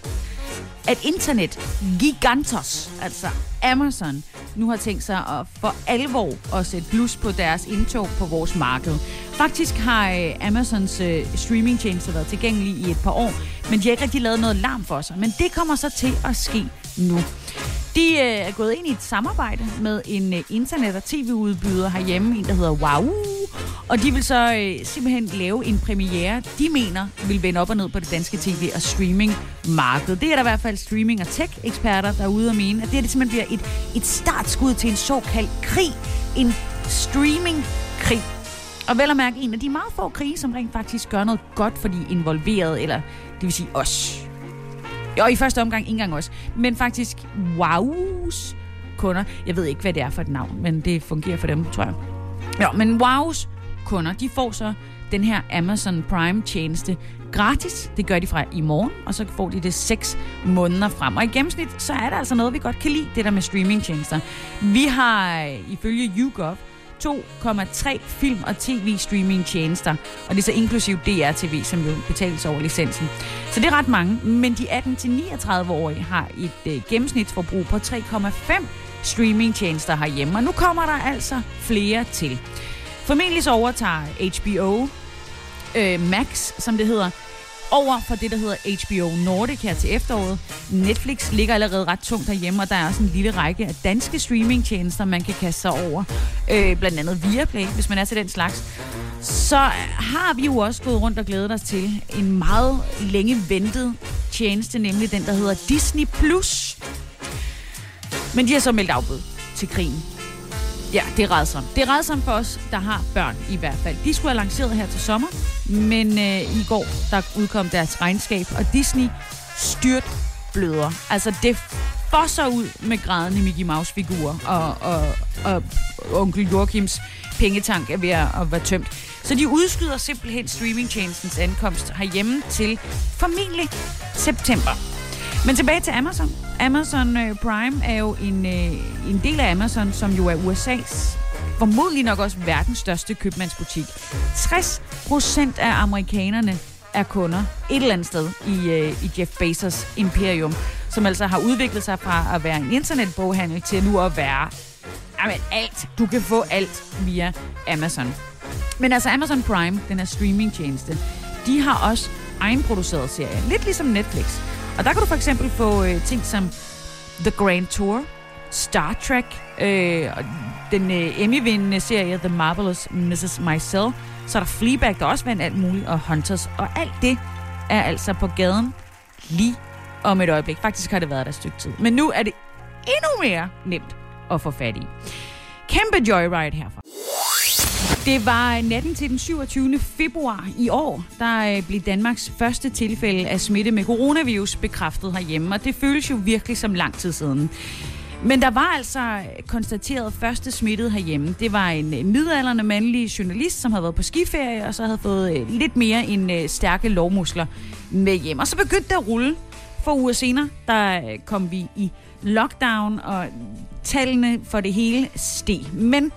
at internet gigantos, altså Amazon, nu har tænkt sig at for alvor at sætte blus på deres indtog på vores marked. Faktisk har øh, Amazons øh, streamingtjenester været tilgængelig i et par år, men de har ikke rigtig lavet noget larm for sig. Men det kommer så til at ske nu. De øh, er gået ind i et samarbejde med en øh, internet- og tv-udbyder herhjemme, en der hedder Wow. Og de vil så øh, simpelthen lave en premiere, de mener vil vende op og ned på det danske tv- og streaming-marked. Det er der i hvert fald streaming- og tech-eksperter, der er ude og mene, at det, her, det simpelthen bliver et, et startskud til en såkaldt krig. En streaming-krig. Og vel at mærke en af de meget få krige, som rent faktisk gør noget godt for de involverede, eller det vil sige os. Og i første omgang ikke engang os, men faktisk Wows kunder. Jeg ved ikke, hvad det er for et navn, men det fungerer for dem, tror jeg. Ja, men Wows kunder, de får så den her Amazon Prime tjeneste gratis. Det gør de fra i morgen, og så får de det 6 måneder frem. Og i gennemsnit, så er der altså noget, vi godt kan lide, det der med streamingtjenester. Vi har øh, ifølge YouGov 2,3 film- og tv-streaming-tjenester, og det er så inklusiv DRTV, som jo betales over licensen. Så det er ret mange, men de 18-39-årige har et øh, gennemsnitsforbrug på 3,5 streaming-tjenester herhjemme, og nu kommer der altså flere til. Formentlig så overtager HBO øh, Max, som det hedder, over for det, der hedder HBO Nordic her til efteråret. Netflix ligger allerede ret tungt derhjemme, og der er også en lille række af danske streamingtjenester, man kan kaste sig over. Øh, blandt andet Viaplay, hvis man er til den slags. Så har vi jo også gået rundt og glædet os til en meget længe ventet tjeneste, nemlig den, der hedder Disney+. Plus. Men de har så meldt afbud til krigen. Ja, det er redsomt. Det er redsomt for os, der har børn i hvert fald. De skulle have lanceret her til sommer, men øh, i går der udkom deres regnskab, og Disney styrt bløder. Altså, det fosser ud med grædende Mickey Mouse-figurer, og, og, og, onkel Joachims pengetank er ved at, at være tømt. Så de udskyder simpelthen streamingtjenestens ankomst herhjemme til formentlig september. Men tilbage til Amazon. Amazon øh, Prime er jo en, øh, en del af Amazon, som jo er USA's formodentlig nok også verdens største købmandsbutik. 60 procent af amerikanerne er kunder et eller andet sted i, øh, i Jeff Bezos imperium, som altså har udviklet sig fra at være en internetboghandel til nu at være jamen, alt. Du kan få alt via Amazon. Men altså Amazon Prime, den her streamingtjeneste, de har også egenproduceret serier. Lidt ligesom Netflix. Og der kan du for eksempel få øh, ting som The Grand Tour, Star Trek, øh, den øh, Emmy-vindende serie The Marvelous Mrs. Maisel, Så er der Fleabag, der også vandt alt muligt, og Hunters. Og alt det er altså på gaden lige om et øjeblik. Faktisk har det været der et stykke tid. Men nu er det endnu mere nemt at få fat i. Kæmpe joyride herfra. Det var natten til den 27. februar i år, der øh, blev Danmarks første tilfælde af smitte med coronavirus bekræftet herhjemme, og det føles jo virkelig som lang tid siden. Men der var altså konstateret første smittet herhjemme. Det var en øh, midalderne mandlig journalist, som havde været på skiferie, og så havde fået øh, lidt mere end stærke lovmuskler med hjem. Og så begyndte det at rulle. For uger senere, der kom vi i lockdown, og tallene for det hele steg. Men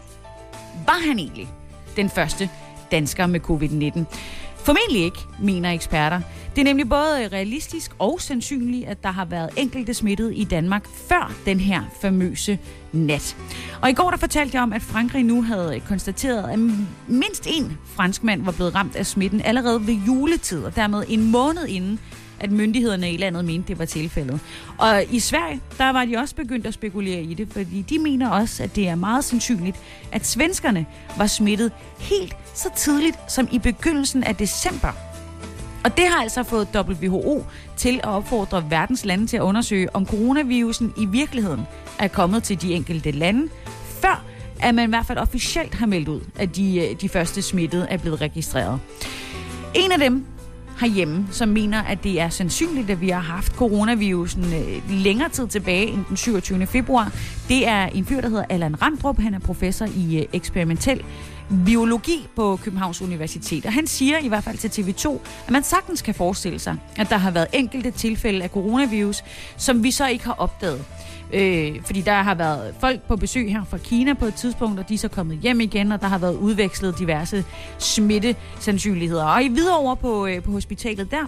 var han egentlig den første dansker med covid-19? Formentlig ikke, mener eksperter. Det er nemlig både realistisk og sandsynligt, at der har været enkelte smittet i Danmark før den her famøse nat. Og i går der fortalte jeg om, at Frankrig nu havde konstateret, at mindst en franskmand var blevet ramt af smitten allerede ved juletid, og dermed en måned inden, at myndighederne i landet mente, det var tilfældet. Og i Sverige, der var de også begyndt at spekulere i det, fordi de mener også, at det er meget sandsynligt, at svenskerne var smittet helt så tidligt som i begyndelsen af december. Og det har altså fået WHO til at opfordre verdens lande til at undersøge, om coronavirusen i virkeligheden er kommet til de enkelte lande, før at man i hvert fald officielt har meldt ud, at de, de første smittede er blevet registreret. En af dem, herhjemme, som mener, at det er sandsynligt, at vi har haft coronavirusen øh, længere tid tilbage end den 27. februar. Det er en fyr, der hedder Allan Randrup. Han er professor i øh, eksperimentel biologi på Københavns Universitet. Og han siger i hvert fald til TV2, at man sagtens kan forestille sig, at der har været enkelte tilfælde af coronavirus, som vi så ikke har opdaget. Øh, fordi der har været folk på besøg her fra Kina på et tidspunkt, og de er så kommet hjem igen, og der har været udvekslet diverse smittesandsynligheder. Og i videre over på, øh, på hospitalet der,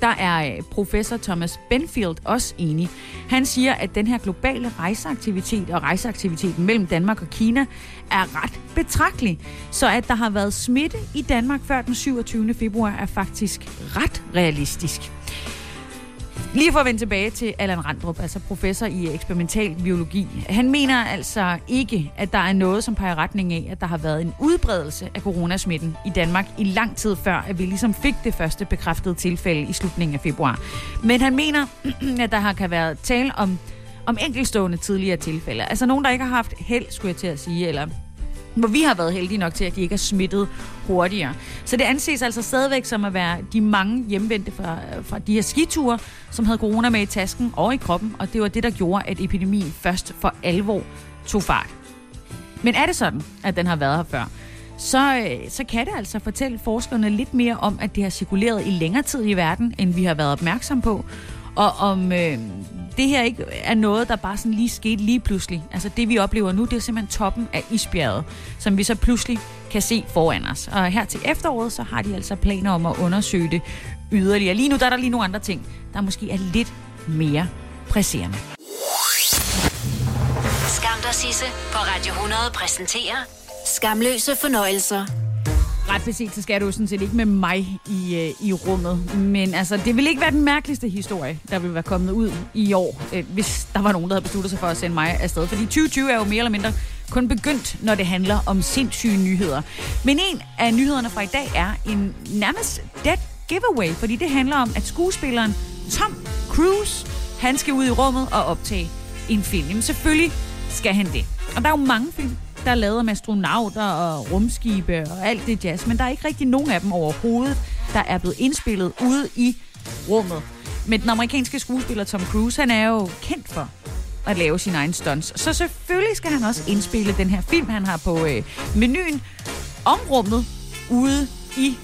der er øh, professor Thomas Benfield også enig. Han siger, at den her globale rejseaktivitet og rejseaktiviteten mellem Danmark og Kina er ret betragtelig. Så at der har været smitte i Danmark før den 27. februar er faktisk ret realistisk. Lige for at vende tilbage til Allan Randrup, altså professor i eksperimental biologi. Han mener altså ikke, at der er noget, som peger retning af, at der har været en udbredelse af coronasmitten i Danmark i lang tid før, at vi ligesom fik det første bekræftede tilfælde i slutningen af februar. Men han mener, at der har kan være tale om, om enkelstående tidligere tilfælde. Altså nogen, der ikke har haft held, skulle jeg til at sige, eller hvor vi har været heldige nok til, at de ikke er smittet hurtigere. Så det anses altså stadigvæk som at være de mange hjemvendte fra, fra de her skiture, som havde corona med i tasken og i kroppen, og det var det, der gjorde, at epidemien først for alvor tog fart. Men er det sådan, at den har været her før, så, øh, så kan det altså fortælle forskerne lidt mere om, at det har cirkuleret i længere tid i verden, end vi har været opmærksom på, og om øh, det her ikke er noget, der bare sådan lige skete lige pludselig. Altså det, vi oplever nu, det er simpelthen toppen af isbjerget, som vi så pludselig kan se foran os. Og her til efteråret, så har de altså planer om at undersøge det yderligere. Lige nu der er der lige nogle andre ting, der måske er lidt mere presserende. Skam dig, Sisse, på Radio 100 præsenterer Skamløse fornøjelser ret beset, så skal du sådan set ikke med mig i, øh, i rummet. Men altså, det vil ikke være den mærkeligste historie, der vil være kommet ud i år, øh, hvis der var nogen, der havde besluttet sig for at sende mig afsted. Fordi 2020 er jo mere eller mindre kun begyndt, når det handler om sindssyge nyheder. Men en af nyhederne fra i dag er en nærmest dead giveaway, fordi det handler om, at skuespilleren Tom Cruise, han skal ud i rummet og optage en film. Jamen selvfølgelig skal han det. Og der er jo mange film, der er lavet med astronauter og rumskibe og alt det jazz, men der er ikke rigtig nogen af dem overhovedet, der er blevet indspillet ude i rummet. Men den amerikanske skuespiller Tom Cruise, han er jo kendt for at lave sin egen stunts. Så selvfølgelig skal han også indspille den her film, han har på øh, menuen om rummet ude i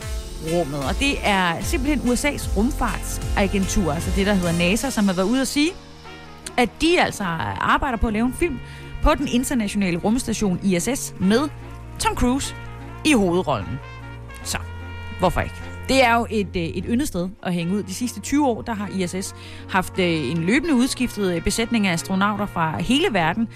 rummet. Og det er simpelthen USA's rumfartsagentur, altså det, der hedder NASA, som har været ude at sige, at de altså arbejder på at lave en film, på den internationale rumstation ISS med Tom Cruise i hovedrollen. Så, hvorfor ikke? Det er jo et, øh, et yndet sted at hænge ud. De sidste 20 år, der har ISS haft øh, en løbende udskiftet øh, besætning af astronauter fra hele verden.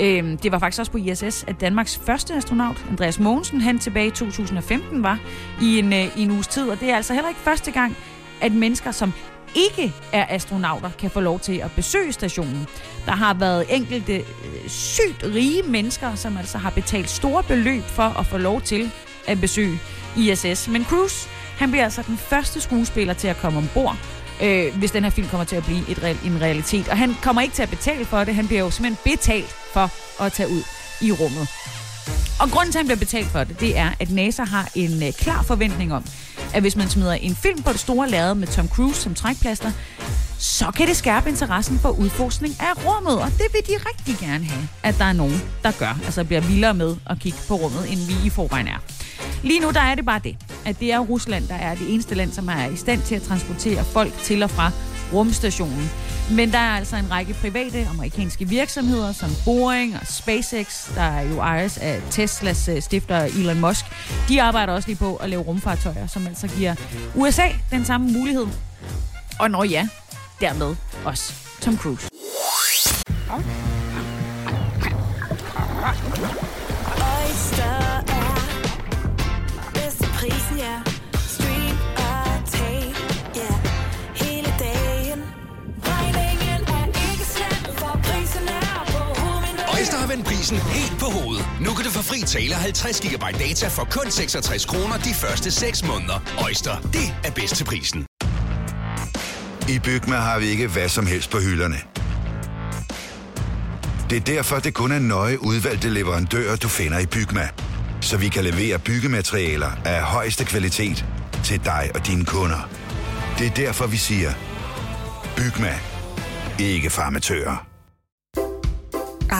Øhm, det var faktisk også på ISS, at Danmarks første astronaut, Andreas Mogensen, han tilbage i 2015 var i en, i en uges tid. Og det er altså heller ikke første gang, at mennesker, som ikke er astronauter, kan få lov til at besøge stationen. Der har været enkelte øh, sygt rige mennesker, som altså har betalt store beløb for at få lov til at besøge ISS. Men Cruise, han bliver altså den første skuespiller til at komme ombord, øh, hvis den her film kommer til at blive et re- en realitet. Og han kommer ikke til at betale for det, han bliver jo simpelthen betalt for at tage ud i rummet. Og grunden til, at han bliver betalt for det, det er, at NASA har en øh, klar forventning om, at hvis man smider en film på det store lærred med Tom Cruise som trækplaster, så kan det skærpe interessen for udforskning af rummet, og det vil de rigtig gerne have, at der er nogen, der gør, altså bliver vildere med at kigge på rummet, end vi i forvejen er. Lige nu der er det bare det, at det er Rusland, der er det eneste land, som er i stand til at transportere folk til og fra rumstationen. Men der er altså en række private amerikanske virksomheder, som Boeing og SpaceX, der jo ejes af Teslas øh, stifter Elon Musk. De arbejder også lige på at lave rumfartøjer, som altså giver USA den samme mulighed. Og når ja, dermed også Tom Cruise. Oyster er bedst til prisen, ja. Vend prisen helt på hovedet. Nu kan du få fri tale 50 GB data for kun 66 kroner de første 6 måneder. Øjster, det er bedst til prisen. I Bygma har vi ikke hvad som helst på hylderne. Det er derfor, det kun er nøje udvalgte leverandører, du finder i Bygma. Så vi kan levere byggematerialer af højeste kvalitet til dig og dine kunder. Det er derfor, vi siger, Bygma. Ikke farmatører.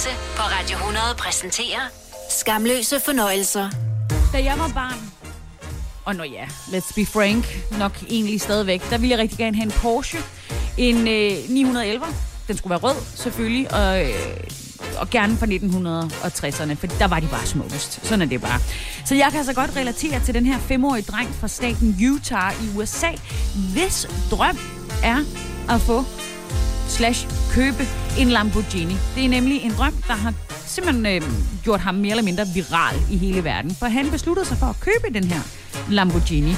Louise på Radio 100 præsenterer Skamløse fornøjelser. Da jeg var barn, og nå ja, let's be frank, nok egentlig stadigvæk, der ville jeg rigtig gerne have en Porsche. En øh, 911. Den skulle være rød, selvfølgelig, og, øh, og gerne fra 1960'erne, for der var de bare smukkest. Sådan er det bare. Så jeg kan altså godt relatere til den her femårige dreng fra staten Utah i USA, hvis drøm er at få slash købe en Lamborghini. Det er nemlig en drøm, der har simpelthen øh, gjort ham mere eller mindre viral i hele verden. For han besluttede sig for at købe den her Lamborghini.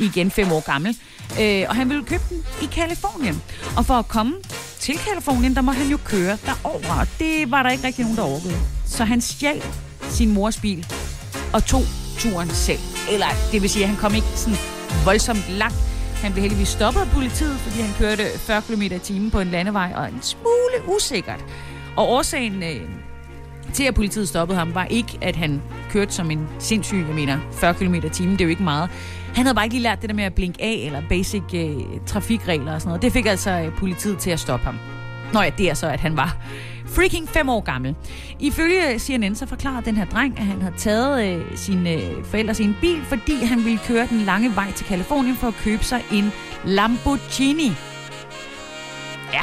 Igen fem år gammel. Øh, og han ville købe den i Kalifornien. Og for at komme til Kalifornien, der må han jo køre derover. Og det var der ikke rigtig nogen, der overgød. Så han stjal sin mors bil og tog turen selv. Eller det vil sige, at han kom ikke sådan voldsomt langt. Han blev heldigvis stoppet af politiet, fordi han kørte 40 km i timen på en landevej, og en smule usikkert. Og årsagen øh, til, at politiet stoppede ham, var ikke, at han kørte som en sindssyg, jeg mener, 40 km i timen, det er jo ikke meget. Han havde bare ikke lige lært det der med at blinke af, eller basic øh, trafikregler og sådan noget. Det fik altså øh, politiet til at stoppe ham. Nå ja, det er så, at han var freaking fem år gammel. Ifølge CNN så forklarer den her dreng, at han havde taget øh, sine øh, forældre sin bil, fordi han ville køre den lange vej til Kalifornien for at købe sig en Lamborghini. Ja,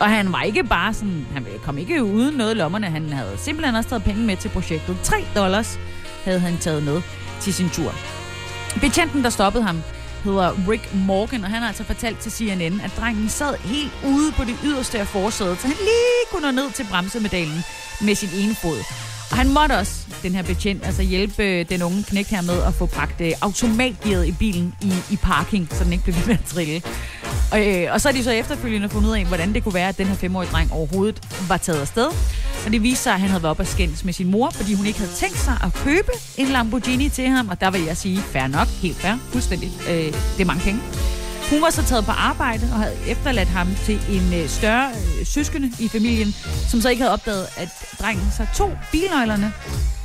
og han var ikke bare sådan, han kom ikke uden noget i lommerne, han havde simpelthen også taget penge med til projektet. 3 dollars havde han taget med til sin tur. Betjenten, der stoppede ham, hedder Rick Morgan, og han har altså fortalt til CNN, at drengen sad helt ude på det yderste af forsædet, så han lige kunne nå ned til bremsemedalen med sin ene fod. Og han måtte også, den her betjent, altså hjælpe den unge knægt her med at få bragt øh, automatgearet i bilen i, i parking, så den ikke blev ved med at trille. Og, øh, og så er de så efterfølgende fundet ud af, hvordan det kunne være, at den her femårige dreng overhovedet var taget afsted. Og det viste sig, at han havde været op og skændes med sin mor, fordi hun ikke havde tænkt sig at købe en Lamborghini til ham. Og der vil jeg sige, fair nok, helt fair, fuldstændig. Øh, det er mange penge. Hun var så taget på arbejde og havde efterladt ham til en øh, større øh, søskende i familien, som så ikke havde opdaget, at drengen så tog bilnøglerne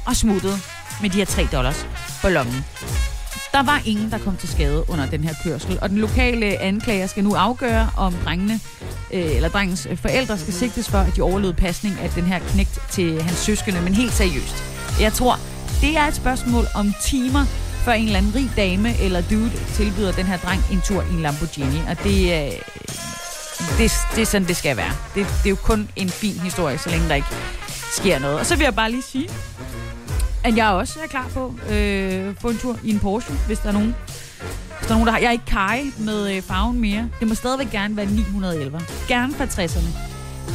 og smuttede med de her 3 dollars på lommen. Der var ingen, der kom til skade under den her kørsel, og den lokale anklager skal nu afgøre, om drengene, øh, eller drengens forældre skal sigtes for, at de overlevede pasning af den her knægt til hans søskende, men helt seriøst. Jeg tror, det er et spørgsmål om timer, før en eller anden rig dame eller dude tilbyder den her dreng en tur i en Lamborghini, og det, øh, det, det er sådan, det skal være. Det, det er jo kun en fin historie, så længe der ikke sker noget. Og så vil jeg bare lige sige, at jeg også er klar på øh, få en tur i en Porsche, hvis der er nogen. Hvis der er nogen, der har. Jeg er ikke kaj med øh, farven mere. Det må stadigvæk gerne være 911. Gerne fra 60'erne.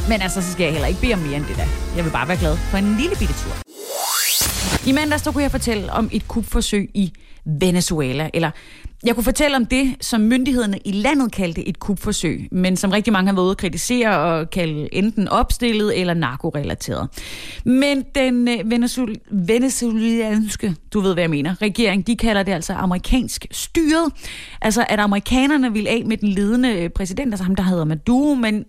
Men altså, så skal jeg heller ikke bede om mere end det der. Jeg vil bare være glad for en lille bitte tur. I mandags der kunne jeg fortælle om et kupforsøg i Venezuela. Eller jeg kunne fortælle om det, som myndighederne i landet kaldte et kupforsøg, men som rigtig mange har været ude at kritisere og kalde enten opstillet eller narkorelateret. Men den øh, venezuel- venezuelanske, du ved hvad jeg mener, regering, de kalder det altså amerikansk styret. Altså at amerikanerne vil af med den ledende øh, præsident, altså ham der hedder Maduro, men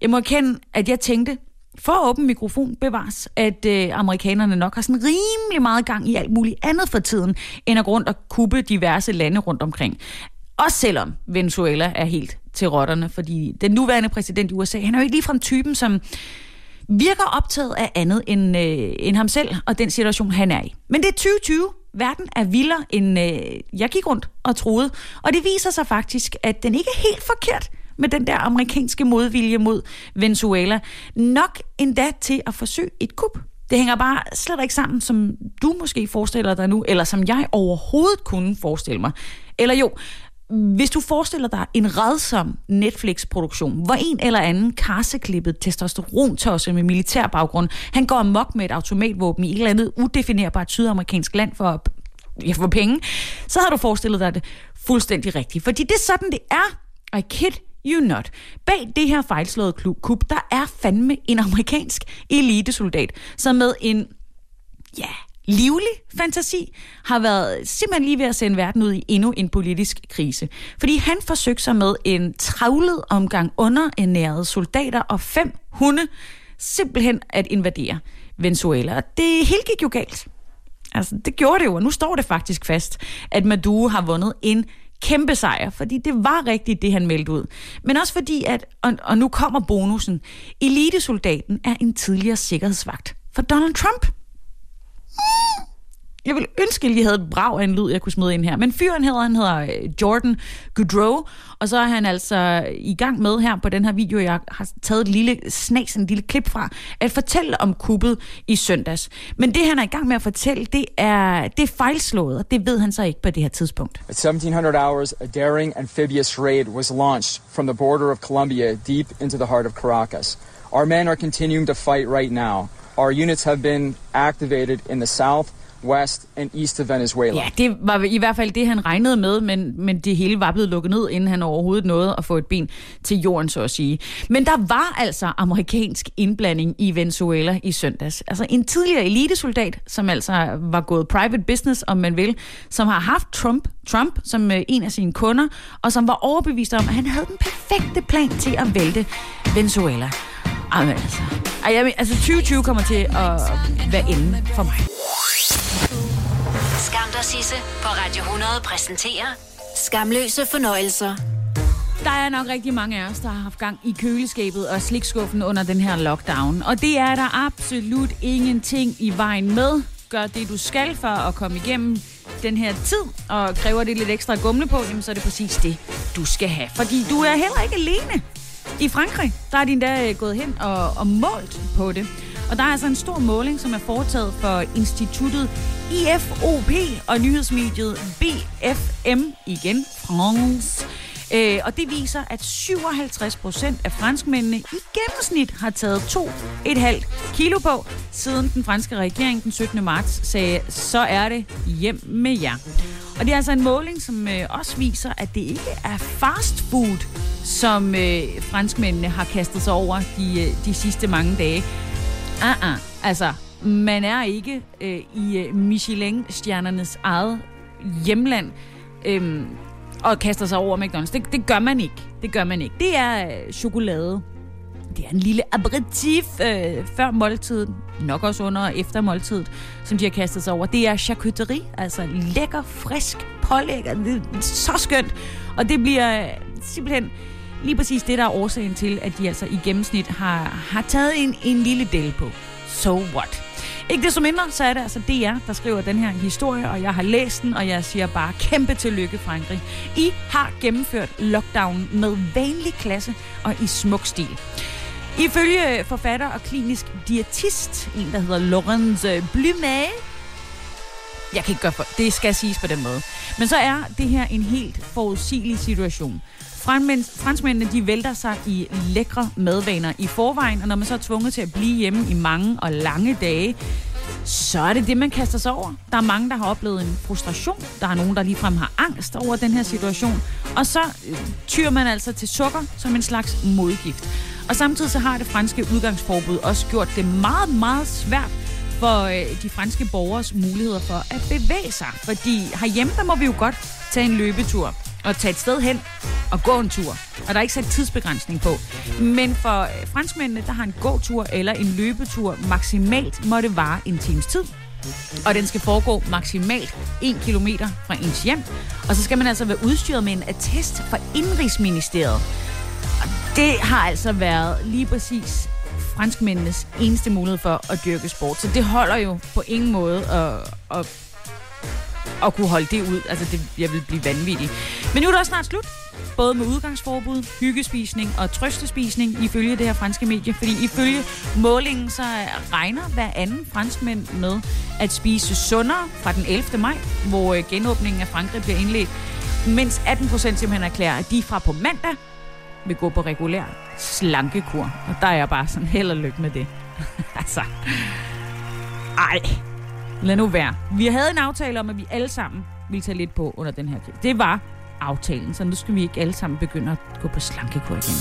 jeg må erkende, at jeg tænkte, for åben mikrofon bevares, at øh, amerikanerne nok har sådan rimelig meget gang i alt muligt andet for tiden, end at gå rundt og kuppe diverse lande rundt omkring. Også selvom Venezuela er helt til rotterne, fordi den nuværende præsident i USA, han er jo ikke ligefrem typen, som virker optaget af andet end, øh, end ham selv og den situation, han er i. Men det er 2020. Verden er vildere, end øh, jeg gik rundt og troede. Og det viser sig faktisk, at den ikke er helt forkert med den der amerikanske modvilje mod Venezuela. Nok endda til at forsøge et kup. Det hænger bare slet ikke sammen, som du måske forestiller dig nu, eller som jeg overhovedet kunne forestille mig. Eller jo, hvis du forestiller dig en redsom Netflix-produktion, hvor en eller anden karseklippet testosterontosse med militær baggrund, han går amok med et automatvåben i et eller andet udefinerbart sydamerikansk land for, ja, for penge, så har du forestillet dig det fuldstændig rigtigt. Fordi det er sådan, det er. I kid you not. Bag det her fejlslåede klub, der er fandme en amerikansk elitesoldat, som med en, ja, livlig fantasi, har været simpelthen lige ved at sende verden ud i endnu en politisk krise. Fordi han forsøgte sig med en travlet omgang underernærede soldater og fem hunde simpelthen at invadere Venezuela. Og det hele gik jo galt. Altså, det gjorde det jo, og nu står det faktisk fast, at Maduro har vundet en kæmpe sejr, fordi det var rigtigt, det han meldte ud. Men også fordi, at, og, og nu kommer bonusen, elitesoldaten er en tidligere sikkerhedsvagt for Donald Trump. Jeg vil ønske, at jeg havde et brag af en lyd, jeg kunne smide ind her. Men fyren hedder, han hedder øh, Jordan Goodrow, og så er han altså i gang med her på den her video, jeg har taget et lille snas, en lille klip fra, at fortælle om kuppet i søndags. Men det, han er i gang med at fortælle, det er, det er fejlslået, og det ved han så ikke på det her tidspunkt. At 1700 hours, a daring amphibious raid was launched from the border of Colombia deep into the heart of Caracas. Our men are continuing to fight right now. Our units have been activated in the south, west and east of Venezuela. Ja, det var i hvert fald det, han regnede med, men, men det hele var blevet lukket ned, inden han overhovedet nåede at få et ben til jorden, så at sige. Men der var altså amerikansk indblanding i Venezuela i søndags. Altså en tidligere elitesoldat, som altså var gået private business, om man vil, som har haft Trump, Trump som øh, en af sine kunder, og som var overbevist om, at han havde den perfekte plan til at vælte Venezuela. Jamen, altså, Ej, jeg, men, altså 2020 kommer til at være enden for mig. Skam dig, Sisse på Radio 100 præsenterer Skamløse fornøjelser. Der er nok rigtig mange af os, der har haft gang i køleskabet og slikskuffen under den her lockdown. Og det er der absolut ingenting i vejen med. Gør det, du skal for at komme igennem den her tid, og kræver det lidt ekstra gumle på, jamen, så er det præcis det, du skal have. Fordi du er heller ikke alene. I Frankrig, der er de endda øh, gået hen og, og målt på det. Og der er altså en stor måling, som er foretaget for instituttet IFOP og nyhedsmediet BFM igen, France. Øh, og det viser, at 57 procent af franskmændene i gennemsnit har taget 2,5 kilo på, siden den franske regering den 17. marts sagde, så er det hjem med jer. Og det er altså en måling, som øh, også viser, at det ikke er fast food, som øh, franskmændene har kastet sig over de, øh, de sidste mange dage. Uh-uh. Altså, man er ikke øh, i øh, Michelin-stjernernes eget hjemland øh, og kaster sig over McDonald's. Det, det gør man ikke. Det gør man ikke. Det er øh, chokolade. Det er en lille aperitif øh, før måltiden, nok også under og efter måltidet, som de har kastet sig over. Det er charcuterie, altså lækker, frisk pålæg. Det er så skønt. Og det bliver øh, simpelthen lige præcis det, der er årsagen til, at de altså i gennemsnit har, har taget en, en lille del på. So what? Ikke desto mindre, så er det altså DR, der skriver den her historie, og jeg har læst den, og jeg siger bare kæmpe tillykke, Frankrig. I har gennemført lockdown med vanlig klasse og i smuk stil. Ifølge forfatter og klinisk diætist, en der hedder Laurence Blumet, Jeg kan ikke gøre for, det skal siges på den måde. Men så er det her en helt forudsigelig situation. Franmænd- Franskmændene de vælter sig i lækre madvaner i forvejen, og når man så er tvunget til at blive hjemme i mange og lange dage, så er det det, man kaster sig over. Der er mange, der har oplevet en frustration. Der er nogen, der ligefrem har angst over den her situation. Og så øh, tyr man altså til sukker som en slags modgift. Og samtidig så har det franske udgangsforbud også gjort det meget, meget svært for øh, de franske borgers muligheder for at bevæge sig. Fordi herhjemme, der må vi jo godt tage en løbetur at tage et sted hen og gå en tur. Og der er ikke sat tidsbegrænsning på. Men for øh, franskmændene, der har en gåtur eller en løbetur maksimalt må det vare en times tid. Og den skal foregå maksimalt 1 km fra ens hjem. Og så skal man altså være udstyret med en attest fra Indrigsministeriet. Og det har altså været lige præcis franskmændenes eneste mulighed for at dyrke sport. Så det holder jo på ingen måde at, at, at kunne holde det ud. Altså, det, jeg vil blive vanvittig. Men nu er det også snart slut. Både med udgangsforbud, hyggespisning og trøstespisning ifølge det her franske medie. Fordi ifølge målingen så regner hver anden franskmænd med at spise sundere fra den 11. maj, hvor øh, genåbningen af Frankrig bliver indledt. Mens 18 procent simpelthen erklærer, at de fra på mandag vil gå på regulær slankekur. Og der er jeg bare sådan held og lykke med det. altså, ej, lad nu være. Vi havde en aftale om, at vi alle sammen ville tage lidt på under den her krig. Det var aftalen, så nu skal vi ikke alle sammen begynde at gå på slankekur igen.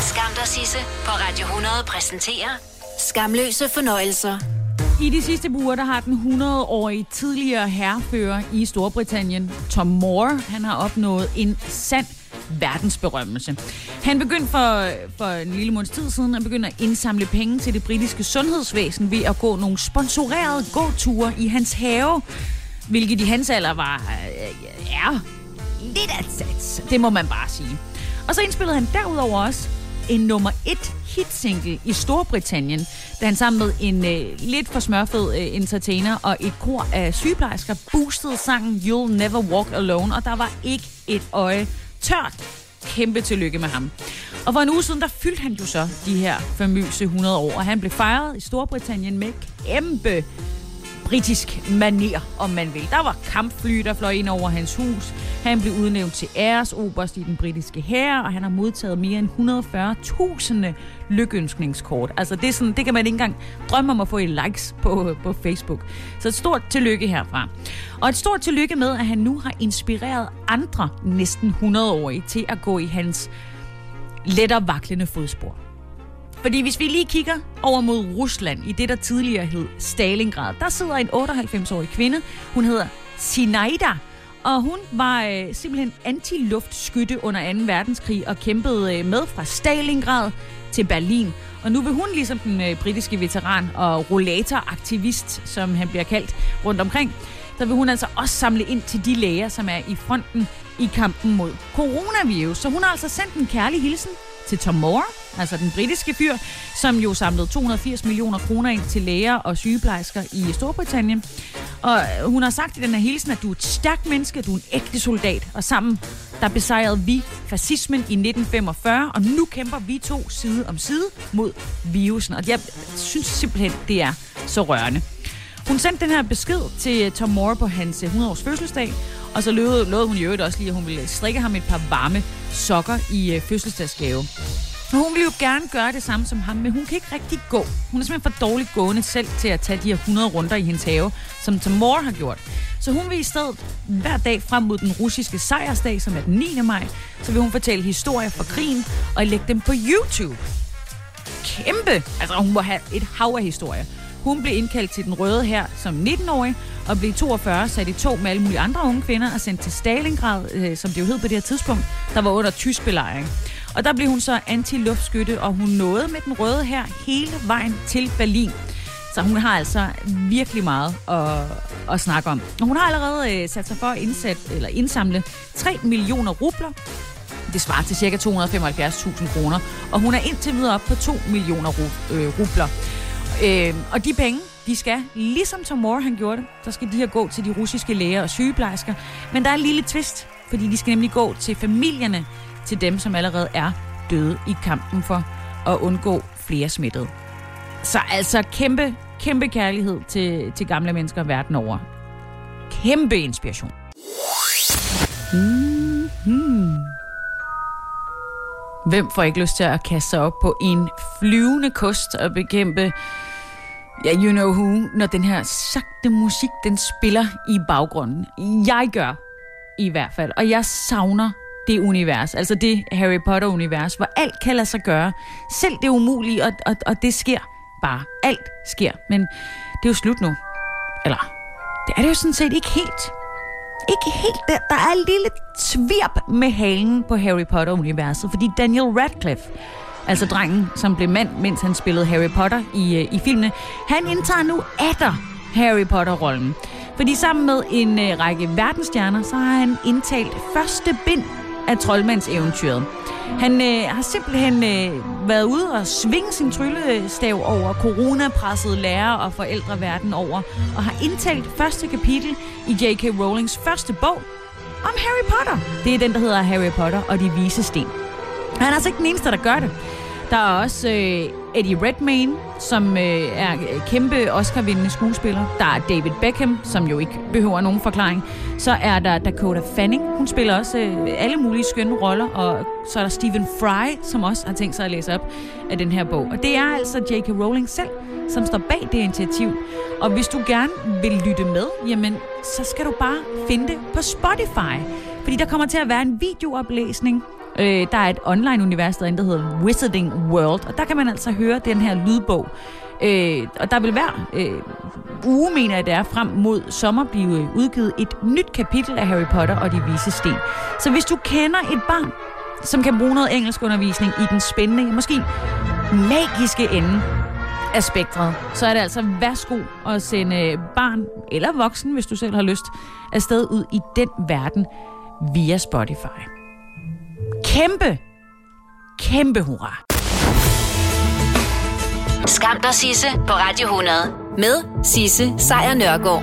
Skam dig, Sisse på Radio 100 præsenterer Skamløse fornøjelser. I de sidste uger, der har den 100-årige tidligere herrefører i Storbritannien, Tom Moore, han har opnået en sand verdensberømmelse. Han begyndte for, for en lille måneds tid siden at begynde at indsamle penge til det britiske sundhedsvæsen ved at gå nogle sponsorerede gåture i hans have, hvilket i hans alder var øh, ja, lidt af sats. Det må man bare sige. Og så indspillede han derudover også en nummer et hitsingle i Storbritannien, da han sammen med en øh, lidt for smørfed øh, entertainer og et kor af sygeplejersker boostede sangen You'll Never Walk Alone, og der var ikke et øje tørt. Kæmpe tillykke med ham. Og for en uge siden, der fyldte han jo så de her famøse 100 år, og han blev fejret i Storbritannien med kæmpe britisk maner, om man vil. Der var kampfly, der fløj ind over hans hus. Han blev udnævnt til æresoberst i den britiske hær, og han har modtaget mere end 140.000 lykønskningskort. Altså det, er sådan, det kan man ikke engang drømme om at få i likes på, på Facebook. Så et stort tillykke herfra. Og et stort tillykke med, at han nu har inspireret andre næsten 100-årige til at gå i hans lettere vaklende fodspor. Fordi hvis vi lige kigger over mod Rusland, i det der tidligere hed Stalingrad, der sidder en 98-årig kvinde. Hun hedder Sinaida, og hun var øh, simpelthen antiluftskytte under 2. verdenskrig og kæmpede øh, med fra Stalingrad til Berlin. Og nu vil hun, ligesom den øh, britiske veteran og rollatoraktivist, som han bliver kaldt rundt omkring, så vil hun altså også samle ind til de læger, som er i fronten i kampen mod coronavirus. Så hun har altså sendt en kærlig hilsen til Tom Moore, altså den britiske fyr, som jo samlede 280 millioner kroner ind til læger og sygeplejersker i Storbritannien. Og øh, hun har sagt i den her hilsen, at du er et stærkt menneske, du er en ægte soldat, og sammen der besejrede vi fascismen i 1945, og nu kæmper vi to side om side mod virusen. Og jeg synes simpelthen, det er så rørende. Hun sendte den her besked til Tom Moore på hans 100-års fødselsdag, og så lovede, lovede hun i øvrigt også lige, at hun ville strikke ham et par varme sokker i øh, fødselsdagsgave. Og hun vil jo gerne gøre det samme som ham, men hun kan ikke rigtig gå. Hun er simpelthen for dårligt gående selv til at tage de her 100 runder i hendes have, som Tom har gjort. Så hun vil i stedet hver dag frem mod den russiske sejrsdag, som er den 9. maj, så vil hun fortælle historier fra krigen og lægge dem på YouTube. Kæmpe! Altså, hun må have et hav af historier. Hun blev indkaldt til den røde her som 19-årig, og blev 42 sat i to med alle mulige andre unge kvinder og sendt til Stalingrad, øh, som det jo hed på det her tidspunkt, der var under tysk belejring. Og der blev hun så anti-luftskytte, og hun nåede med den røde her hele vejen til Berlin. Så hun har altså virkelig meget at, at snakke om. Og hun har allerede øh, sat sig for at indsætte, eller indsamle 3 millioner rubler. Det svarer til ca. 275.000 kroner. Og hun er indtil videre op på 2 millioner øh, rubler. Øh, og de penge, de skal, ligesom Tom Moore han gjorde det, så skal de her gå til de russiske læger og sygeplejersker. Men der er en lille twist, fordi de skal nemlig gå til familierne til dem, som allerede er døde i kampen for at undgå flere smittede. Så altså kæmpe, kæmpe kærlighed til, til gamle mennesker verden over. Kæmpe inspiration. Mm-hmm. Hvem får ikke lyst til at kaste sig op på en flyvende kost og bekæmpe Ja, you know who, når den her sagte musik, den spiller i baggrunden. Jeg gør i hvert fald, og jeg savner det univers, altså det Harry Potter-univers, hvor alt kan lade sig gøre. Selv det umulige, og, og, og det sker bare. Alt sker, men det er jo slut nu. Eller, det er det jo sådan set ikke helt. Ikke helt. Der, der er en lille tvirp med halen på Harry Potter-universet, fordi Daniel Radcliffe, altså drengen, som blev mand, mens han spillede Harry Potter i, øh, i filmene, han indtager nu atter Harry Potter-rollen. Fordi sammen med en øh, række verdensstjerner, så har han indtalt første bind af troldmandseventyret. Han øh, har simpelthen øh, været ude og svinge sin tryllestav over coronapressede lærere og forældre verden over, og har indtalt første kapitel i J.K. Rowlings første bog om Harry Potter. Det er den, der hedder Harry Potter og de vise sten. Han er altså ikke den eneste, der gør det. Der er også øh, Eddie Redmayne, som øh, er øh, kæmpe Oscar-vindende skuespiller. Der er David Beckham, som jo ikke behøver nogen forklaring. Så er der Dakota Fanning. Hun spiller også øh, alle mulige skønne roller. Og så er der Stephen Fry, som også har tænkt sig at læse op af den her bog. Og det er altså J.K. Rowling selv, som står bag det initiativ. Og hvis du gerne vil lytte med, jamen, så skal du bare finde det på Spotify. Fordi der kommer til at være en videooplæsning Øh, der er et online-univers derinde, der hedder Wizarding World, og der kan man altså høre den her lydbog. Øh, og der vil hver øh, uge, mener jeg det er, frem mod sommer blive udgivet et nyt kapitel af Harry Potter og de vise sten. Så hvis du kender et barn, som kan bruge noget engelsk undervisning i den spændende, måske magiske ende af spektret, så er det altså værsgo at sende barn eller voksen, hvis du selv har lyst, afsted ud i den verden via Spotify kæmpe, kæmpe hurra. Skam dig, Sisse, på Radio 100. Med Sisse Sejr Nørgaard.